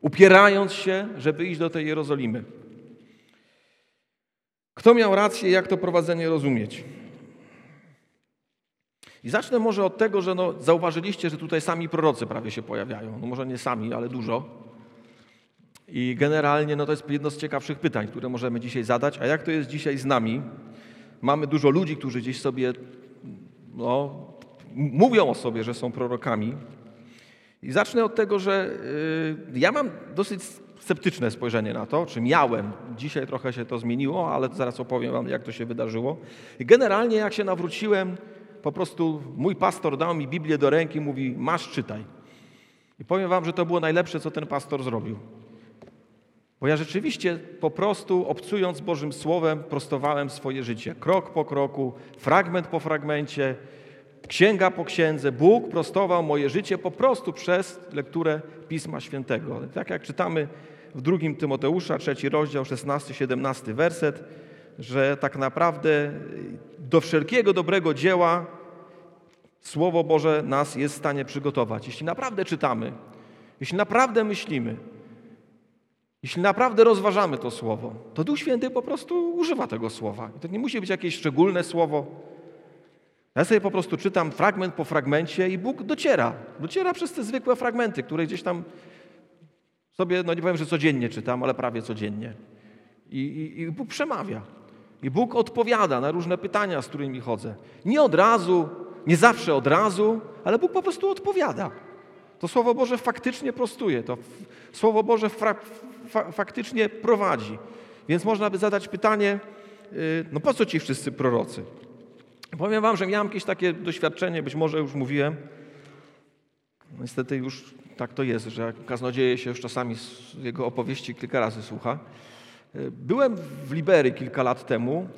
Upierając się, żeby iść do tej Jerozolimy. Kto miał rację, jak to prowadzenie rozumieć? I zacznę może od tego, że no, zauważyliście, że tutaj sami prorocy prawie się pojawiają. No może nie sami, ale dużo. I generalnie no to jest jedno z ciekawszych pytań, które możemy dzisiaj zadać. A jak to jest dzisiaj z nami? Mamy dużo ludzi, którzy gdzieś sobie no, mówią o sobie, że są prorokami. I zacznę od tego, że yy, ja mam dosyć sceptyczne spojrzenie na to, czy miałem. Dzisiaj trochę się to zmieniło, ale zaraz opowiem Wam, jak to się wydarzyło. I generalnie, jak się nawróciłem, po prostu mój pastor dał mi Biblię do ręki, mówi: Masz, czytaj. I powiem Wam, że to było najlepsze, co ten pastor zrobił. Bo ja rzeczywiście po prostu obcując Bożym Słowem prostowałem swoje życie. Krok po kroku, fragment po fragmencie, księga po księdze. Bóg prostował moje życie po prostu przez lekturę Pisma Świętego. Tak jak czytamy w drugim Tymoteusza, trzeci rozdział, 16-17 werset, że tak naprawdę do wszelkiego dobrego dzieła Słowo Boże nas jest w stanie przygotować. Jeśli naprawdę czytamy, jeśli naprawdę myślimy, jeśli naprawdę rozważamy to słowo, to Duch Święty po prostu używa tego słowa. I to nie musi być jakieś szczególne słowo. Ja sobie po prostu czytam fragment po fragmencie i Bóg dociera. Dociera przez te zwykłe fragmenty, które gdzieś tam sobie, no nie powiem, że codziennie czytam, ale prawie codziennie. I, i, i Bóg przemawia. I Bóg odpowiada na różne pytania, z którymi chodzę. Nie od razu, nie zawsze od razu, ale Bóg po prostu odpowiada. To Słowo Boże faktycznie prostuje. To Słowo Boże fa faktycznie prowadzi. Więc można by zadać pytanie, y, no po co ci wszyscy prorocy? Powiem wam, że miałem jakieś takie doświadczenie, być może już mówiłem. Niestety już tak to jest, że kaznodzieje się już czasami z jego opowieści kilka razy słucha. Byłem w Liberii kilka lat temu.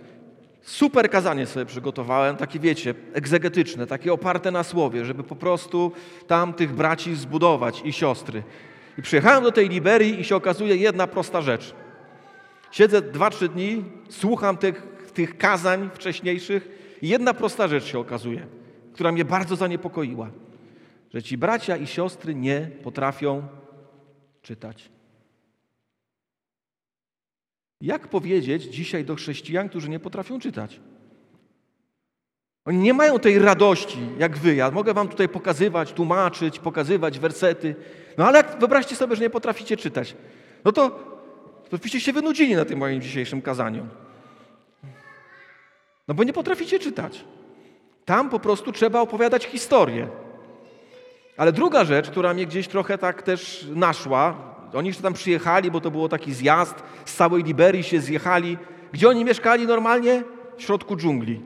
Super kazanie sobie przygotowałem, takie wiecie, egzegetyczne, takie oparte na słowie, żeby po prostu tam tych braci zbudować i siostry. I przyjechałem do tej Liberii i się okazuje jedna prosta rzecz. Siedzę dwa, trzy dni, słucham tych, tych kazań wcześniejszych i jedna prosta rzecz się okazuje, która mnie bardzo zaniepokoiła. Że ci bracia i siostry nie potrafią czytać. Jak powiedzieć dzisiaj do chrześcijan, którzy nie potrafią czytać? Oni nie mają tej radości jak wy. Ja mogę wam tutaj pokazywać, tłumaczyć, pokazywać wersety. No ale jak wyobraźcie sobie, że nie potraficie czytać, no to, to byście się wynudzili na tym moim dzisiejszym kazaniu. No bo nie potraficie czytać. Tam po prostu trzeba opowiadać historię. Ale druga rzecz, która mnie gdzieś trochę tak też naszła, oni jeszcze tam przyjechali, bo to było taki zjazd, z całej Liberii się zjechali. Gdzie oni mieszkali normalnie? w środku dżungli.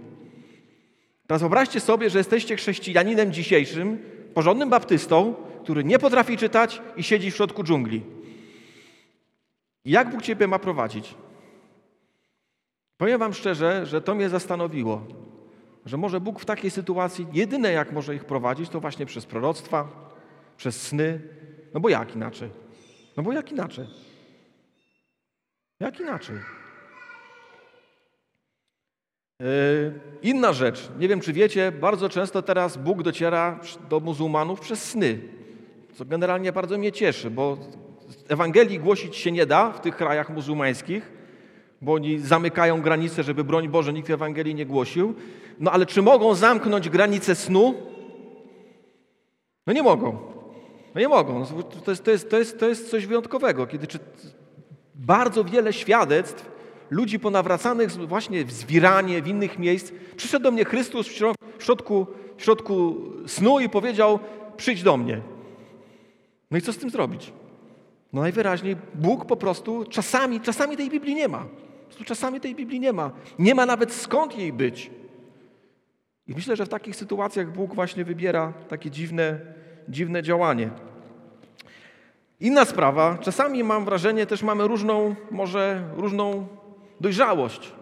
Teraz wyobraźcie sobie, że jesteście chrześcijaninem dzisiejszym, porządnym baptystą, który nie potrafi czytać i siedzi w środku dżungli. Jak Bóg Ciebie ma prowadzić? Powiem Wam szczerze, że to mnie zastanowiło, że może Bóg w takiej sytuacji jedyne jak może ich prowadzić, to właśnie przez proroctwa, przez sny. No bo jak inaczej? No bo jak inaczej? Jak inaczej? Yy, inna rzecz, nie wiem czy wiecie, bardzo często teraz Bóg dociera do muzułmanów przez sny, co generalnie bardzo mnie cieszy, bo Ewangelii głosić się nie da w tych krajach muzułmańskich, bo oni zamykają granice, żeby broń Boże nikt Ewangelii nie głosił. No ale czy mogą zamknąć granicę snu? No nie mogą. No nie mogą. To jest, to jest, to jest, to jest coś wyjątkowego, kiedy czy bardzo wiele świadectw ludzi ponawracanych właśnie w Zwiranie, w innych miejsc. Przyszedł do mnie Chrystus w środku, w środku snu i powiedział, przyjdź do mnie. No i co z tym zrobić? No najwyraźniej Bóg po prostu czasami, czasami tej Biblii nie ma. Czasami tej Biblii nie ma. Nie ma nawet skąd jej być. I myślę, że w takich sytuacjach Bóg właśnie wybiera takie dziwne, dziwne działanie. Inna sprawa, czasami mam wrażenie, też mamy różną, może różną dojrzałość.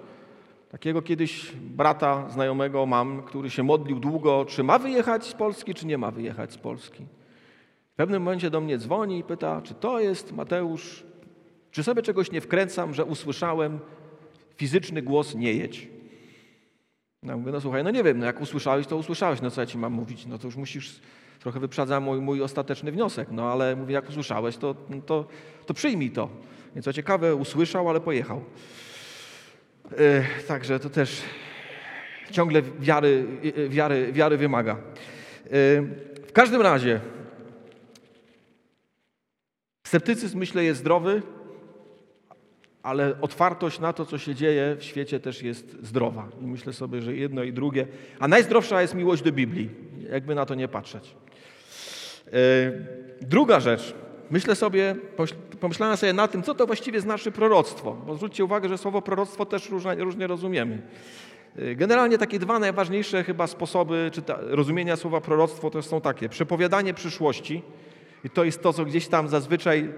Takiego kiedyś brata znajomego mam, który się modlił długo, czy ma wyjechać z Polski, czy nie ma wyjechać z Polski. W pewnym momencie do mnie dzwoni i pyta, czy to jest Mateusz, czy sobie czegoś nie wkręcam, że usłyszałem fizyczny głos nie jedź. No mówię, no słuchaj, no nie wiem, no jak usłyszałeś, to usłyszałeś, no co ja ci mam mówić, no to już musisz, trochę wyprzedza mój, mój ostateczny wniosek, no ale mówię, jak usłyszałeś, to, to, to przyjmij to. Więc co ciekawe, usłyszał, ale pojechał. Yy, także to też ciągle wiary, yy, wiary, wiary wymaga. Yy, w każdym razie, sceptycyzm myślę jest zdrowy, ale otwartość na to, co się dzieje w świecie też jest zdrowa. I myślę sobie, że jedno i drugie. A najzdrowsza jest miłość do Biblii, jakby na to nie patrzeć. E, druga rzecz. Myślę sobie, pomyślałem sobie na tym, co to właściwie znaczy proroctwo. Bo zwróćcie uwagę, że słowo proroctwo też różnie, różnie rozumiemy. E, generalnie takie dwa najważniejsze chyba sposoby czy rozumienia słowa proroctwo to są takie. Przepowiadanie przyszłości. I to jest to, co gdzieś tam zazwyczaj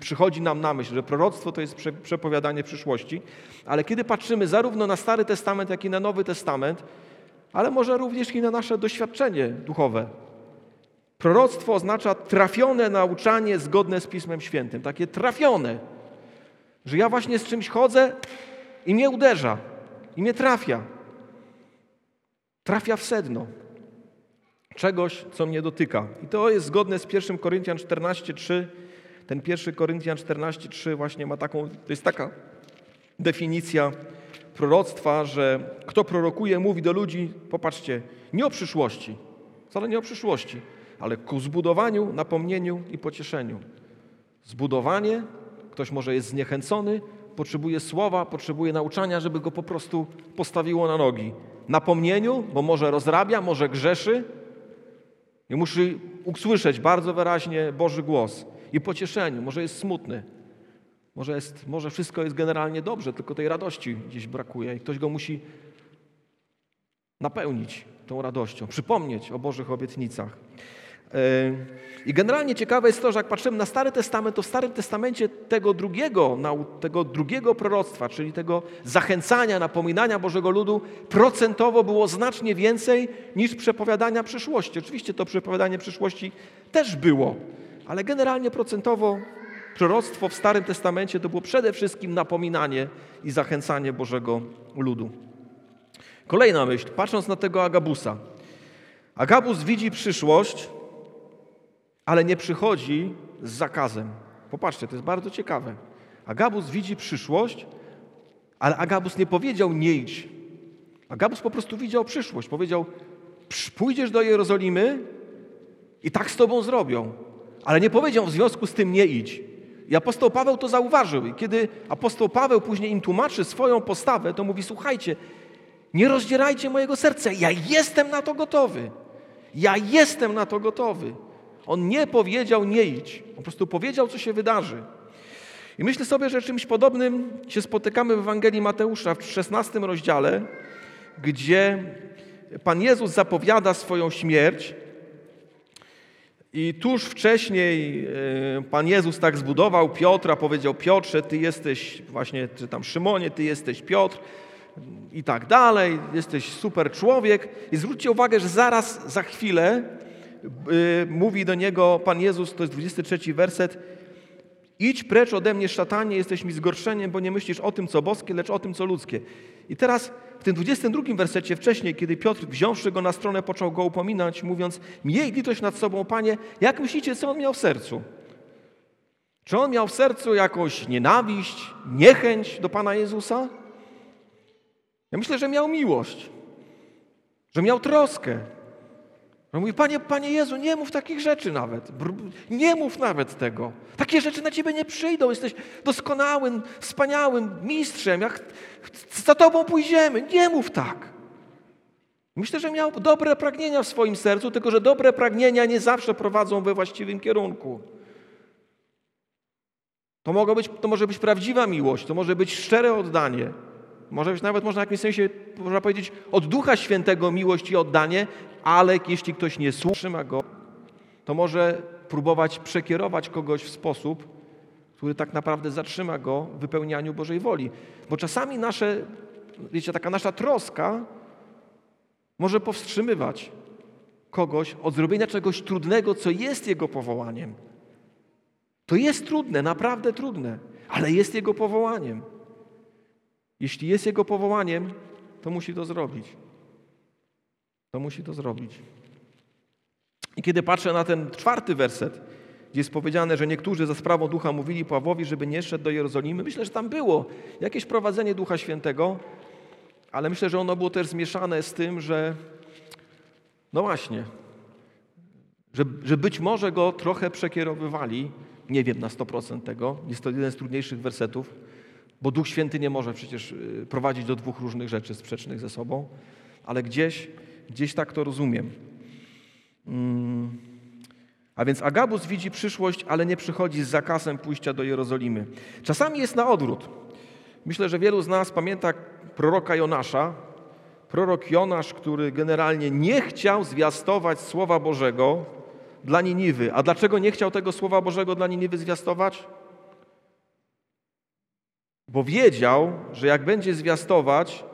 przychodzi nam na myśl, że proroctwo to jest przepowiadanie przyszłości, ale kiedy patrzymy zarówno na Stary Testament, jak i na Nowy Testament, ale może również i na nasze doświadczenie duchowe. Proroctwo oznacza trafione nauczanie zgodne z Pismem Świętym, takie trafione, że ja właśnie z czymś chodzę i mnie uderza, i mnie trafia. Trafia w sedno czegoś, co mnie dotyka. I to jest zgodne z 1 Koryntian 14:3 ten pierwszy Koryntian 14:3 właśnie ma taką, to jest taka definicja proroctwa, że kto prorokuje, mówi do ludzi, popatrzcie, nie o przyszłości, wcale nie o przyszłości, ale ku zbudowaniu, napomnieniu i pocieszeniu. Zbudowanie, ktoś może jest zniechęcony, potrzebuje słowa, potrzebuje nauczania, żeby go po prostu postawiło na nogi. Napomnieniu, bo może rozrabia, może grzeszy i musi usłyszeć bardzo wyraźnie Boży głos i pocieszeniu. Może jest smutny, może, jest, może wszystko jest generalnie dobrze, tylko tej radości gdzieś brakuje i ktoś go musi napełnić tą radością, przypomnieć o Bożych obietnicach. Yy, I generalnie ciekawe jest to, że jak patrzymy na Stary Testament, to w Starym Testamencie tego drugiego, tego drugiego proroctwa, czyli tego zachęcania, napominania Bożego ludu, procentowo było znacznie więcej niż przepowiadania przyszłości. Oczywiście to przepowiadanie przyszłości też było, ale generalnie procentowo proroctwo w Starym Testamencie to było przede wszystkim napominanie i zachęcanie Bożego ludu. Kolejna myśl, patrząc na tego Agabusa. Agabus widzi przyszłość, ale nie przychodzi z zakazem. Popatrzcie, to jest bardzo ciekawe. Agabus widzi przyszłość, ale Agabus nie powiedział nie idź. Agabus po prostu widział przyszłość. Powiedział, pójdziesz do Jerozolimy i tak z tobą zrobią. Ale nie powiedział w związku z tym nie idź. I apostoł Paweł to zauważył. I kiedy apostoł Paweł później im tłumaczy swoją postawę, to mówi: Słuchajcie, nie rozdzierajcie mojego serca. Ja jestem na to gotowy. Ja jestem na to gotowy. On nie powiedział nie idź. Po prostu powiedział, co się wydarzy. I myślę sobie, że czymś podobnym się spotykamy w Ewangelii Mateusza w 16 rozdziale, gdzie Pan Jezus zapowiada swoją śmierć. I tuż wcześniej e, Pan Jezus tak zbudował Piotra, powiedział Piotrze, ty jesteś właśnie, czy tam Szymonie, ty jesteś Piotr i tak dalej, jesteś super człowiek. I zwróćcie uwagę, że zaraz za chwilę mówi do niego Pan Jezus, to jest 23 werset, idź precz ode mnie szatanie, jesteś mi zgorszeniem, bo nie myślisz o tym, co boskie, lecz o tym, co ludzkie. I teraz w tym 22 wersecie wcześniej, kiedy Piotr wziąwszy go na stronę, począł go upominać, mówiąc, miej litość nad sobą, Panie, jak myślicie, co on miał w sercu? Czy on miał w sercu jakąś nienawiść, niechęć do Pana Jezusa? Ja myślę, że miał miłość, że miał troskę. On mówi, Panie, Panie Jezu, nie mów takich rzeczy nawet. Nie mów nawet tego. Takie rzeczy na Ciebie nie przyjdą. Jesteś doskonałym, wspaniałym mistrzem. Jak za Tobą pójdziemy. Nie mów tak. Myślę, że miał dobre pragnienia w swoim sercu, tylko że dobre pragnienia nie zawsze prowadzą we właściwym kierunku. To, mogło być, to może być prawdziwa miłość, to może być szczere oddanie. Może być nawet, można w jakimś sensie, można powiedzieć, od Ducha Świętego miłość i oddanie, ale jeśli ktoś nie słucha go, to może próbować przekierować kogoś w sposób, który tak naprawdę zatrzyma go w wypełnianiu Bożej woli. Bo czasami nasze, wiecie, taka nasza troska może powstrzymywać kogoś od zrobienia czegoś trudnego, co jest jego powołaniem. To jest trudne, naprawdę trudne, ale jest jego powołaniem. Jeśli jest Jego powołaniem, to musi to zrobić. To musi to zrobić. I kiedy patrzę na ten czwarty werset, gdzie jest powiedziane, że niektórzy za sprawą Ducha mówili Pawłowi, żeby nie szedł do Jerozolimy, myślę, że tam było jakieś prowadzenie Ducha Świętego, ale myślę, że ono było też zmieszane z tym, że no właśnie, że, że być może go trochę przekierowywali, nie wiem na 100% tego, jest to jeden z trudniejszych wersetów, bo Duch Święty nie może przecież y, prowadzić do dwóch różnych rzeczy sprzecznych ze sobą, ale gdzieś, gdzieś tak to rozumiem. Mm. A więc Agabus widzi przyszłość, ale nie przychodzi z zakazem pójścia do Jerozolimy. Czasami jest na odwrót. Myślę, że wielu z nas pamięta proroka Jonasza. Prorok Jonasz, który generalnie nie chciał zwiastować Słowa Bożego dla Niniwy. A dlaczego nie chciał tego Słowa Bożego dla Niniwy zwiastować? bo wiedział, że jak będzie zwiastować,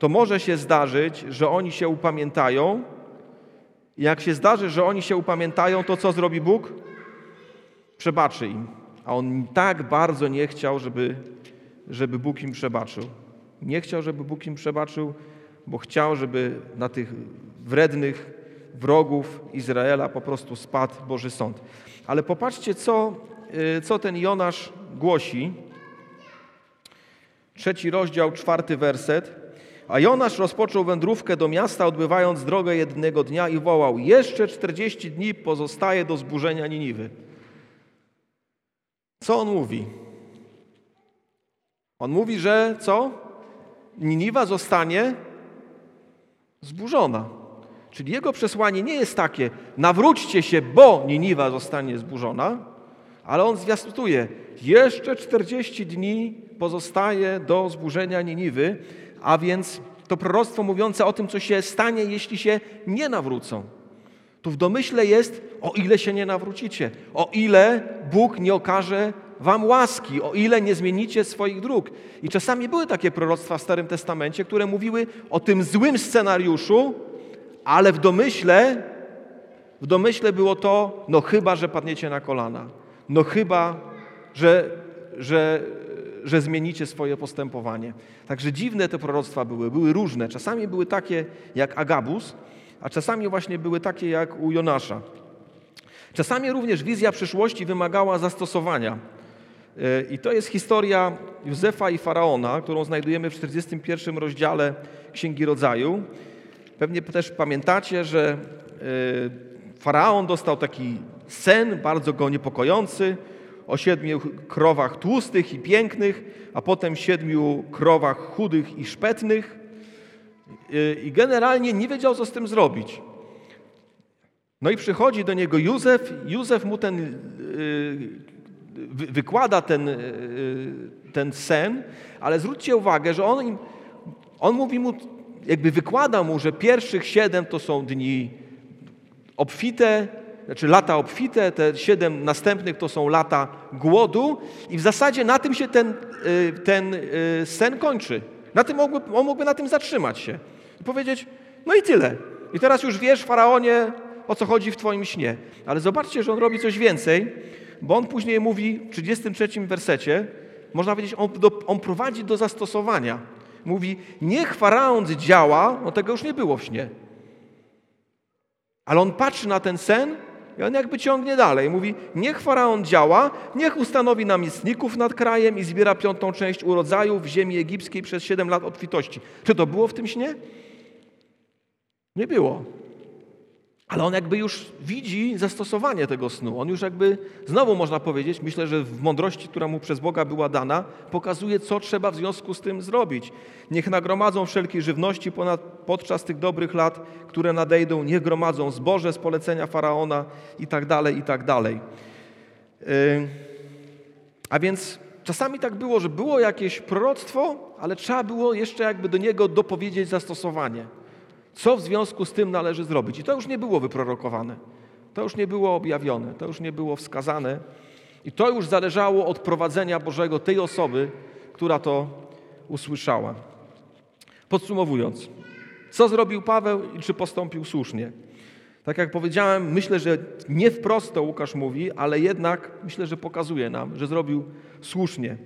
to może się zdarzyć, że oni się upamiętają. Jak się zdarzy, że oni się upamiętają, to co zrobi Bóg? Przebaczy im. A on tak bardzo nie chciał, żeby, żeby Bóg im przebaczył. Nie chciał, żeby Bóg im przebaczył, bo chciał, żeby na tych wrednych wrogów Izraela po prostu spadł Boży Sąd. Ale popatrzcie, co, y, co ten Jonasz głosi trzeci rozdział, czwarty werset. A Jonasz rozpoczął wędrówkę do miasta, odbywając drogę jednego dnia i wołał: Jeszcze 40 dni pozostaje do zburzenia Niniwy. Co on mówi? On mówi, że co? Niniwa zostanie zburzona. Czyli jego przesłanie nie jest takie: nawróćcie się, bo Niniwa zostanie zburzona, ale on zwiastuje: jeszcze 40 dni pozostaje do zburzenia Niniwy, a więc to proroctwo mówiące o tym, co się stanie, jeśli się nie nawrócą. Tu w domyśle jest, o ile się nie nawrócicie, o ile Bóg nie okaże wam łaski, o ile nie zmienicie swoich dróg. I czasami były takie proroctwa w Starym Testamencie, które mówiły o tym złym scenariuszu, ale w domyśle, w domyśle było to, no chyba, że padniecie na kolana, no chyba, że, że że zmienicie swoje postępowanie. Także dziwne te proroctwa były, były różne. Czasami były takie jak Agabus, a czasami właśnie były takie jak u Jonasza. Czasami również wizja przyszłości wymagała zastosowania. E, I to jest historia Józefa i Faraona, którą znajdujemy w 41 rozdziale Księgi Rodzaju. Pewnie też pamiętacie, że e, Faraon dostał taki sen bardzo go niepokojący, o siedmiu krowach tłustych i pięknych, a potem siedmiu krowach chudych i szpetnych. I generalnie nie wiedział, co z tym zrobić. No i przychodzi do niego Józef. Józef mu ten, y, wykłada ten, e, ten sen, ale zwróćcie uwagę, że on, on mówi mu, jakby wykłada mu, że pierwszych siedem to są dni obfite, znaczy lata obfite, te siedem następnych to są lata głodu i w zasadzie na tym się ten, ten sen kończy. Na tym mógłby, on mógłby na tym zatrzymać się i powiedzieć, no i tyle. I teraz już wiesz, faraonie, o co chodzi w Twoim śnie. Ale zobaczcie, że on robi coś więcej, bo on później mówi w 33 wersecie, można powiedzieć, on, do, on prowadzi do zastosowania. Mówi, niech faraon działa, no tego już nie było w śnie. Ale on patrzy na ten sen i on jakby ciągnie dalej. Mówi, niech faraon działa, niech ustanowi namiestników nad krajem i zbiera piątą część urodzaju w ziemi egipskiej przez siedem lat obfitości. Czy to było w tym śnie? Nie było. Ale on jakby już widzi zastosowanie tego snu. On już jakby, znowu można powiedzieć, myślę, że w mądrości, która mu przez Boga była dana, pokazuje, co trzeba w związku z tym zrobić. Niech nagromadzą wszelkiej żywności ponad, podczas tych dobrych lat, które nadejdą. Niech gromadzą zboże z polecenia Faraona i tak dalej, i tak dalej. Yy, a więc czasami tak było, że było jakieś proroctwo, ale trzeba było jeszcze jakby do niego dopowiedzieć zastosowanie. Co w związku z tym należy zrobić? I to już nie było wyprorokowane, to już nie było objawione, to już nie było wskazane. I to już zależało od prowadzenia Bożego tej osoby, która to usłyszała. Podsumowując, co zrobił Paweł i czy postąpił słusznie? Tak jak powiedziałem, myślę, że nie wprost to Łukasz mówi, ale jednak myślę, że pokazuje nam, że zrobił słusznie. E,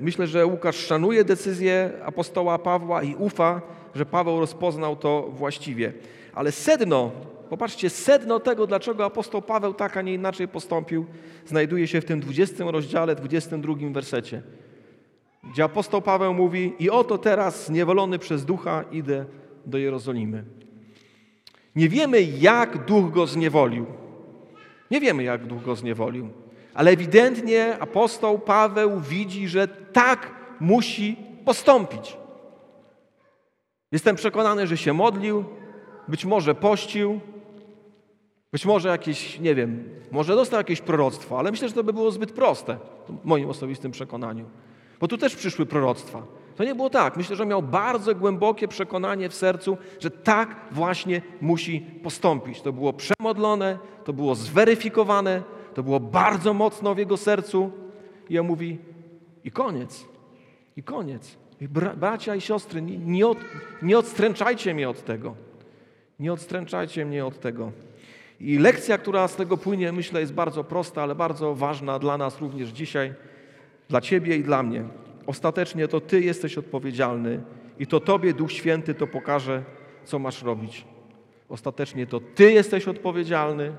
myślę, że Łukasz szanuje decyzję apostoła Pawła i ufa, że Paweł rozpoznał to właściwie. Ale sedno, popatrzcie, sedno tego, dlaczego apostoł Paweł tak, a nie inaczej postąpił, znajduje się w tym 20 rozdziale, 22 wersecie, gdzie apostoł Paweł mówi: I oto teraz, zniewolony przez ducha, idę do Jerozolimy. Nie wiemy, jak duch go zniewolił. Nie wiemy, jak duch go zniewolił. Ale ewidentnie apostoł Paweł widzi, że tak musi postąpić. Jestem przekonany, że się modlił, być może pościł, być może jakieś, nie wiem, może dostał jakieś proroctwo, ale myślę, że to by było zbyt proste, w moim osobistym przekonaniu. Bo tu też przyszły proroctwa. To nie było tak. Myślę, że miał bardzo głębokie przekonanie w sercu, że tak właśnie musi postąpić. To było przemodlone, to było zweryfikowane, to było bardzo mocno w jego sercu. I on mówi: i koniec, i koniec. Bra bracia i siostry, nie, od, nie odstręczajcie mnie od tego. Nie odstręczajcie mnie od tego. I lekcja, która z tego płynie, myślę, jest bardzo prosta, ale bardzo ważna dla nas również dzisiaj, dla Ciebie i dla mnie. Ostatecznie to Ty jesteś odpowiedzialny i to Tobie Duch Święty to pokaże, co masz robić. Ostatecznie to Ty jesteś odpowiedzialny,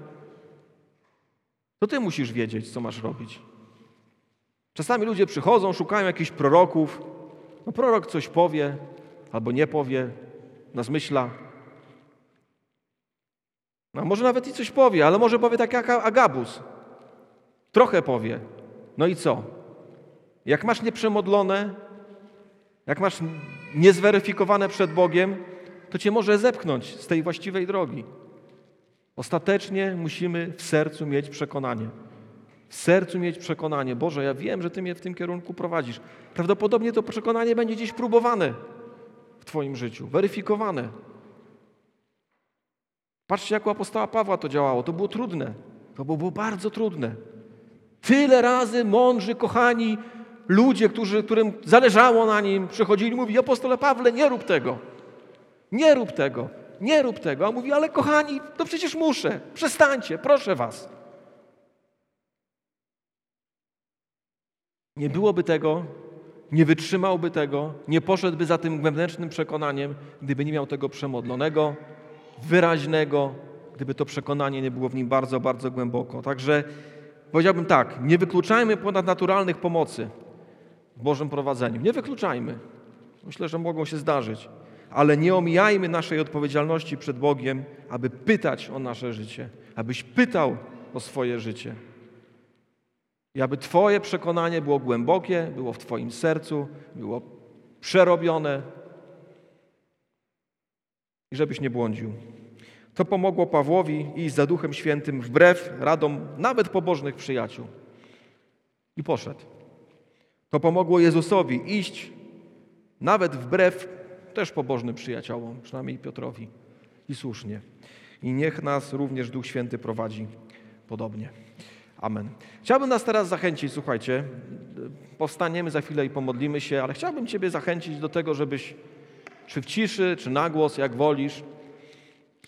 to Ty musisz wiedzieć, co masz robić. Czasami ludzie przychodzą, szukają jakichś proroków, no prorok coś powie albo nie powie, nas myśla. No, może nawet i coś powie, ale może powie tak jak Agabus. Trochę powie. No i co? Jak masz nieprzemodlone, jak masz niezweryfikowane przed Bogiem, to cię może zepchnąć z tej właściwej drogi. Ostatecznie musimy w sercu mieć przekonanie w sercu mieć przekonanie, Boże, ja wiem, że Ty mnie w tym kierunku prowadzisz. Prawdopodobnie to przekonanie będzie gdzieś próbowane w Twoim życiu, weryfikowane. Patrzcie, jak u apostoła Pawła to działało. To było trudne. To było bardzo trudne. Tyle razy mądrzy, kochani ludzie, którzy, którym zależało na nim, przychodzili i mówili, apostole Pawle, nie rób tego. Nie rób tego. Nie rób tego. A mówi, ale kochani, to przecież muszę. Przestańcie, proszę was. Nie byłoby tego, nie wytrzymałby tego, nie poszedłby za tym wewnętrznym przekonaniem, gdyby nie miał tego przemodlonego, wyraźnego, gdyby to przekonanie nie było w nim bardzo, bardzo głęboko. Także powiedziałbym tak, nie wykluczajmy ponadnaturalnych pomocy w Bożym prowadzeniu. Nie wykluczajmy. Myślę, że mogą się zdarzyć. Ale nie omijajmy naszej odpowiedzialności przed Bogiem, aby pytać o nasze życie, abyś pytał o swoje życie. I aby Twoje przekonanie było głębokie, było w Twoim sercu, było przerobione i żebyś nie błądził. To pomogło Pawłowi iść za Duchem Świętym wbrew radom nawet pobożnych przyjaciół. I poszedł. To pomogło Jezusowi iść nawet wbrew też pobożnym przyjaciołom, przynajmniej Piotrowi. I słusznie. I niech nas również Duch Święty prowadzi podobnie. Amen. Chciałbym nas teraz zachęcić, słuchajcie, powstaniemy za chwilę i pomodlimy się, ale chciałbym Ciebie zachęcić do tego, żebyś czy w ciszy, czy na głos, jak wolisz,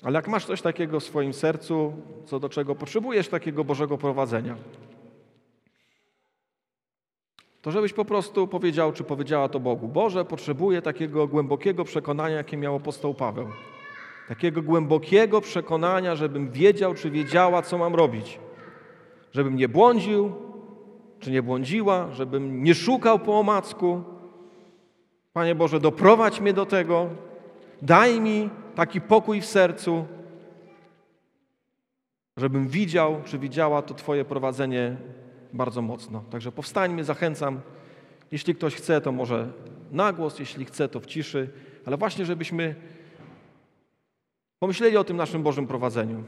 ale jak masz coś takiego w swoim sercu, co do czego potrzebujesz takiego Bożego prowadzenia, to żebyś po prostu powiedział, czy powiedziała to Bogu. Boże, potrzebuję takiego głębokiego przekonania, jakie miał apostoł Paweł. Takiego głębokiego przekonania, żebym wiedział, czy wiedziała, co mam robić. Żebym nie błądził, czy nie błądziła, żebym nie szukał po omacku. Panie Boże, doprowadź mnie do tego. Daj mi taki pokój w sercu, żebym widział, czy widziała to Twoje prowadzenie bardzo mocno. Także powstańmy, zachęcam. Jeśli ktoś chce, to może na głos, jeśli chce, to w ciszy, ale właśnie, żebyśmy pomyśleli o tym naszym Bożym prowadzeniu.